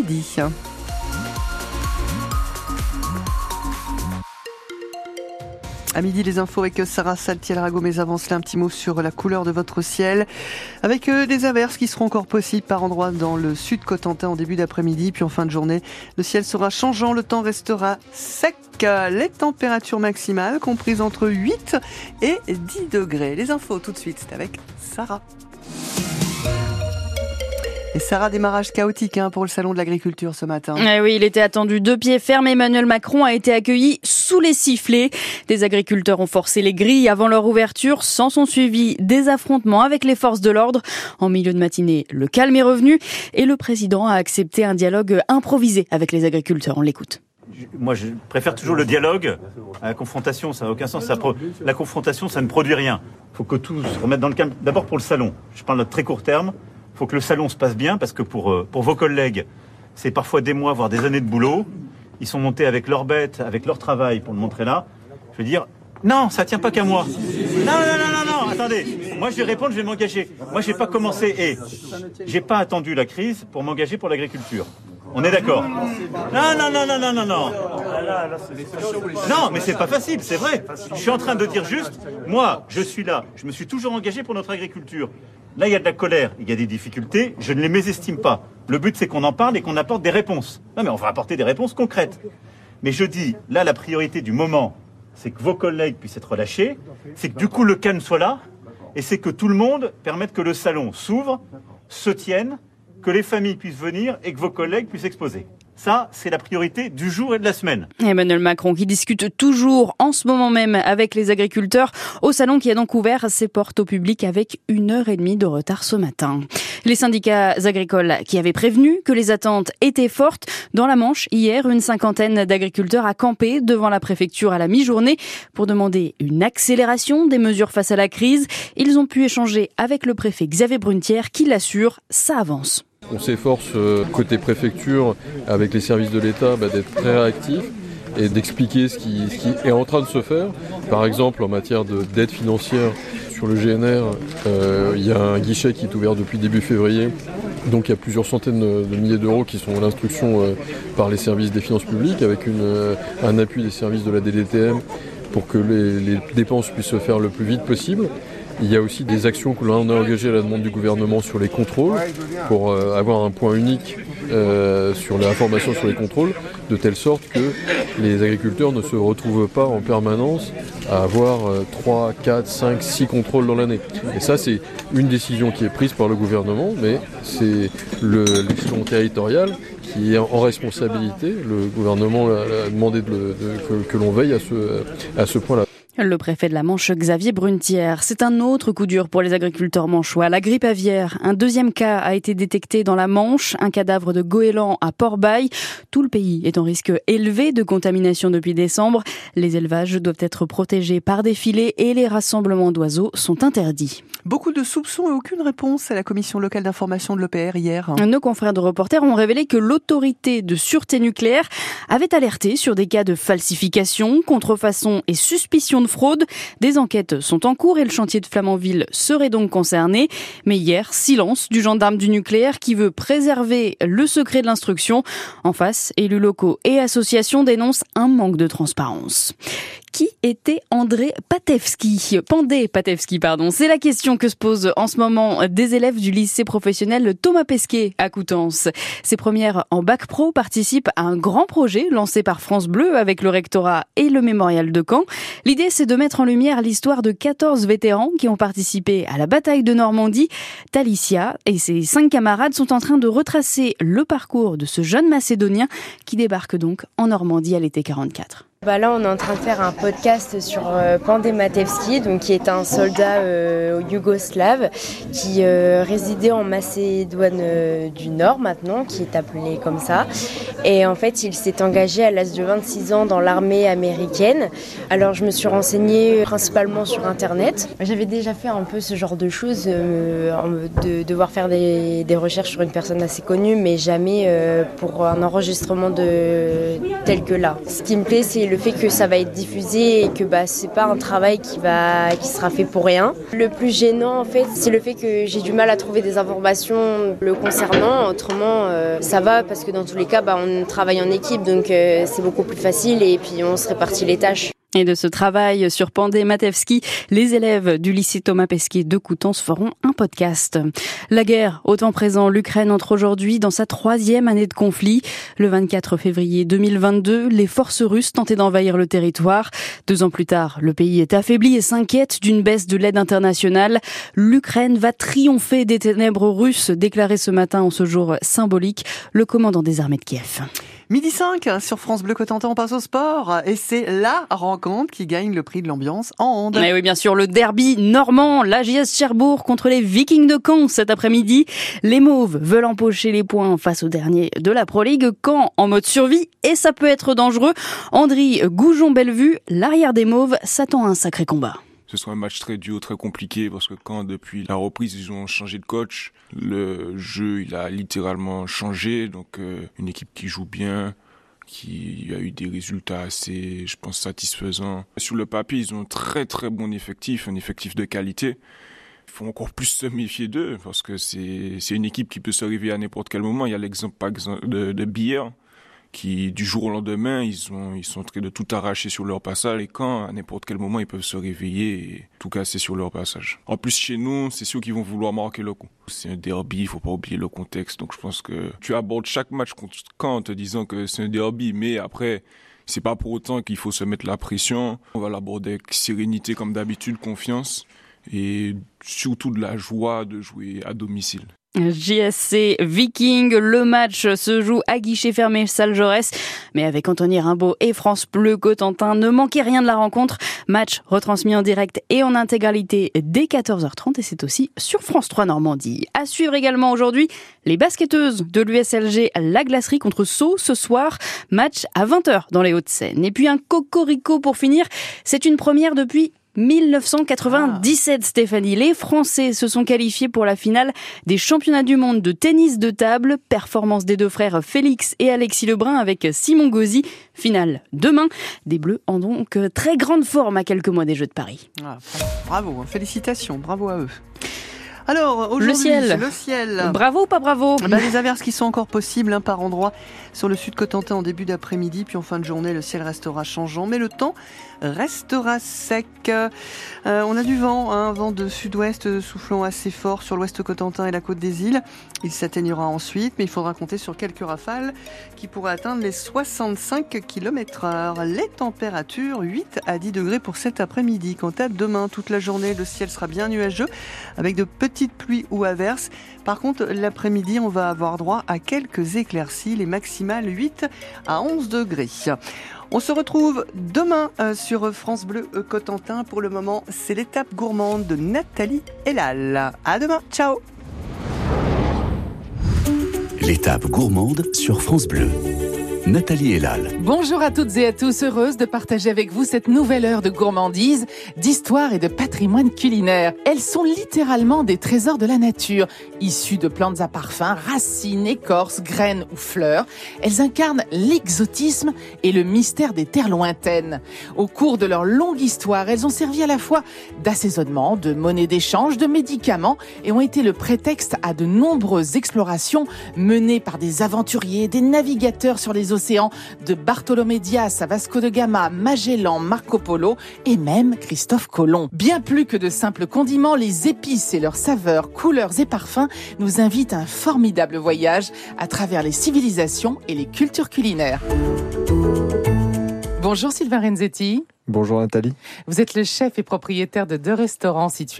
midi. À midi, les infos avec Sarah Saltiel-Rago, mais avant un petit mot sur la couleur de votre ciel. Avec euh, des averses qui seront encore possibles par endroits dans le sud Cotentin en début d'après-midi, puis en fin de journée, le ciel sera changeant, le temps restera sec. Les températures maximales comprises entre 8 et 10 degrés. Les infos tout de suite, c'est avec Sarah. Et Sarah, démarrage chaotique hein, pour le salon de l'agriculture ce matin. Eh oui, il était attendu deux pieds fermes. Emmanuel Macron a été accueilli sous les sifflets. Des agriculteurs ont forcé les grilles avant leur ouverture, sans son suivi des affrontements avec les forces de l'ordre. En milieu de matinée, le calme est revenu et le président a accepté un dialogue improvisé avec les agriculteurs. On l'écoute. Moi, je préfère toujours le dialogue à la confrontation. Ça n'a aucun sens. La confrontation, ça ne produit rien. Il faut que tout se remette dans le calme. D'abord pour le salon. Je parle de très court terme. Faut que le salon se passe bien parce que pour, euh, pour vos collègues, c'est parfois des mois, voire des années de boulot. Ils sont montés avec leurs bêtes, avec leur travail pour le montrer là. Je veux dire, non, ça tient pas qu'à moi. Non, non, non, non, non, attendez. Moi, je vais répondre, je vais m'engager. Moi, j'ai pas commencé et j'ai pas attendu la crise pour m'engager pour l'agriculture. On est d'accord Non, non, non, non, non, non, non. Non, mais c'est pas facile, c'est vrai. Je suis en train de dire juste, moi, je suis là. Je me suis toujours engagé pour notre agriculture. Là, il y a de la colère, il y a des difficultés, je ne les mésestime pas. Le but, c'est qu'on en parle et qu'on apporte des réponses. Non, mais on va apporter des réponses concrètes. Mais je dis, là, la priorité du moment, c'est que vos collègues puissent être relâchés, c'est que du coup, le calme soit là, et c'est que tout le monde permette que le salon s'ouvre, se tienne, que les familles puissent venir et que vos collègues puissent exposer. Ça, c'est la priorité du jour et de la semaine. Emmanuel Macron qui discute toujours en ce moment même avec les agriculteurs au salon qui a donc ouvert ses portes au public avec une heure et demie de retard ce matin. Les syndicats agricoles qui avaient prévenu que les attentes étaient fortes. Dans la Manche, hier, une cinquantaine d'agriculteurs a campé devant la préfecture à la mi-journée pour demander une accélération des mesures face à la crise. Ils ont pu échanger avec le préfet Xavier Brunetière qui l'assure, ça avance. On s'efforce euh, côté préfecture avec les services de l'État bah, d'être très réactifs et d'expliquer ce qui, est en train de se faire. Par exemple, en matière d'aide financière sur le GNR, euh, il y a un guichet qui est ouvert depuis début février. Donc il y a plusieurs centaines de milliers d'euros qui sont à l'instruction euh, par les services des finances publiques avec un appui des services de la DDTM pour que les dépenses puissent se faire le plus vite possible. Il y a aussi des actions que l'on a engagées à la demande du gouvernement sur les contrôles, pour euh, avoir un point unique euh, sur l'information sur les contrôles, de telle sorte que les agriculteurs ne se retrouvent pas en permanence à avoir 3, 4, 5, 6 contrôles dans l'année. Et ça, c'est une décision qui est prise par le gouvernement, mais c'est l'échelon territorial qui est en responsabilité. Le gouvernement a demandé que, l'on veille à ce, à ce point-là. Le préfet de la Manche, Xavier Brunetière. C'est un autre coup dur pour les agriculteurs manchois. La grippe aviaire. Un deuxième cas a été détecté dans la Manche. Un cadavre de goéland à Port-Bail. Tout le pays est en risque élevé de contamination depuis décembre. Les élevages doivent être protégés par des filets et les rassemblements d'oiseaux sont interdits. Beaucoup de soupçons et aucune réponse à la commission locale d'information de l'OPR hier. Nos confrères de reporters ont révélé que l'autorité de sûreté nucléaire avait alerté sur des cas de falsification, contrefaçon et suspicion de fraude. Des enquêtes sont en cours et le chantier de Flamanville serait donc concerné. Mais hier, silence du gendarme du nucléaire qui veut préserver le secret de l'instruction. En face, élus locaux et associations dénoncent un manque de transparence qui était André Patevski Pandé Patevski, pardon. C'est la question que se posent en ce moment des élèves du lycée professionnel Thomas Pesquet à Coutances. Ses premières en bac pro participent à un grand projet lancé par France Bleu avec le rectorat et le mémorial de Caen. L'idée, c'est de mettre en lumière l'histoire de 14 vétérans qui ont participé à la bataille de Normandie. Talicia et ses cinq camarades sont en train de retracer le parcours de ce jeune Macédonien qui débarque donc en Normandie à l'été 44. Bah là, on est en train de faire un podcast sur euh, Pandé Matevski, donc qui est un soldat euh, yougoslave qui euh, résidait en Macédoine du Nord maintenant, qui est appelé comme ça. Et en fait, il s'est engagé à l'âge de 26 ans dans l'armée américaine. Alors, je me suis renseignée principalement sur Internet. J'avais déjà fait un peu ce genre de choses, de devoir faire des, recherches sur une personne assez connue, mais jamais pour un enregistrement tel que là. Ce qui me plaît, c'est fait que ça va être diffusé et que bah, c'est pas un travail qui, va, qui sera fait pour rien. Le plus gênant, en fait, c'est le fait que j'ai du mal à trouver des informations le concernant. Autrement, euh, ça va parce que dans tous les cas, bah, on travaille en équipe, donc euh, c'est beaucoup plus facile et puis on se répartit les tâches. Et de ce travail sur Pandé Matevski, les élèves du lycée Thomas Pesquet de Coutances feront un podcast. La guerre, au temps présent, l'Ukraine entre aujourd'hui dans sa troisième année de conflit. Le 24 février 2022, les forces russes tentaient d'envahir le territoire. Deux ans plus tard, le pays est affaibli et s'inquiète d'une baisse de l'aide internationale. L'Ukraine va triompher des ténèbres russes, déclaré ce matin en ce jour symbolique le commandant des armées de Kiev. Midi 5 sur France Bleu Cotentin, on passe au sport et c'est la rencontre qui gagne le prix de l'ambiance en hand. Mais oui, bien sûr, le derby normand, la JS Cherbourg contre les Vikings de Caen cet après-midi. Les Mauves veulent empocher les points face au dernier de la Pro League, Caen en mode survie et ça peut être dangereux. Andri Goujon-Bellevue, l'arrière des Mauves, s'attend à un sacré combat ce sera un match très dur, très compliqué parce que quand depuis la reprise ils ont changé de coach, le jeu il a littéralement changé. Donc euh, une équipe qui joue bien, qui a eu des résultats assez, je pense, satisfaisants. Sur le papier, ils ont un très très bon effectif, un effectif de qualité. Il faut encore plus se méfier d'eux parce que c'est une équipe qui peut se réveiller à n'importe quel moment. Il y a l'exemple de, de Bière qui du jour au lendemain ils ont ils sont en train de tout arracher sur leur passage et quand à n'importe quel moment ils peuvent se réveiller et tout casser sur leur passage. En plus chez nous c'est sûr qu'ils vont vouloir marquer le coup. C'est un derby, il faut pas oublier le contexte donc je pense que tu abordes chaque match contre quand en te disant que c'est un derby mais après c'est pas pour autant qu'il faut se mettre la pression. On va l'aborder avec sérénité comme d'habitude, confiance et surtout de la joie de jouer à domicile. JSC Viking, le match se joue à guichet fermé salle Jaurès, mais avec Anthony Rimbaud et France Bleu Cotentin, ne manquez rien de la rencontre. Match retransmis en direct et en intégralité dès 14h30 et c'est aussi sur France 3 Normandie. À suivre également aujourd'hui les basketteuses de l'USLG La Glacerie contre Sceaux ce soir, match à 20h dans les Hauts-de-Seine. Et puis un cocorico pour finir, c'est une première depuis 1997, ah. Stéphanie. Les Français se sont qualifiés pour la finale des championnats du monde de tennis de table. Performance des deux frères Félix et Alexis Lebrun avec Simon Gauzy. Finale demain. Des Bleus en donc très grande forme à quelques mois des Jeux de Paris. Ah, bravo, hein. félicitations, bravo à eux. Alors, aujourd'hui, le ciel. le ciel. Bravo ou pas bravo bah, Les averses qui sont encore possibles hein, par endroit sur le sud Cotentin en début d'après-midi, puis en fin de journée, le ciel restera changeant, mais le temps restera sec. Euh, on a du vent, un vent de sud-ouest soufflant assez fort sur l'ouest Cotentin et la côte des îles. Il s'atténuera ensuite, mais il faudra compter sur quelques rafales qui pourraient atteindre les 65 km heure. Les températures 8 à 10 degrés pour cet après-midi. Quant à demain, toute la journée, le ciel sera bien nuageux avec de petites pluies ou averses. Par contre, l'après-midi, on va avoir droit à quelques éclaircies, les maximales 8 à 11 degrés. On se retrouve demain euh, sur France Bleu euh, Cotentin. Pour le moment, c'est l'étape gourmande de Nathalie Elal. À demain, ciao L'étape gourmande sur France Bleu. Nathalie Elal. Bonjour à toutes et à tous, heureuse de partager avec vous cette nouvelle heure de gourmandise, d'histoire et de patrimoine culinaire. Elles sont littéralement des trésors de la nature, issues de plantes à parfum, racines, écorces, graines ou fleurs. Elles incarnent l'exotisme et le mystère des terres lointaines. Au cours de leur longue histoire, elles ont servi à la fois d'assaisonnement, de monnaie d'échange, de médicaments et ont été le prétexte à de nombreuses explorations menées par des aventuriers, des navigateurs sur les océans de Bartholomé Dias à Vasco de Gama, Magellan, Marco Polo et même Christophe Colomb. Bien plus que de simples condiments, les épices et leurs saveurs, couleurs et parfums nous invitent à un formidable voyage à travers les civilisations et les cultures culinaires. Bonjour Sylvain Renzetti. Bonjour Nathalie. Vous êtes le chef et propriétaire de deux restaurants situés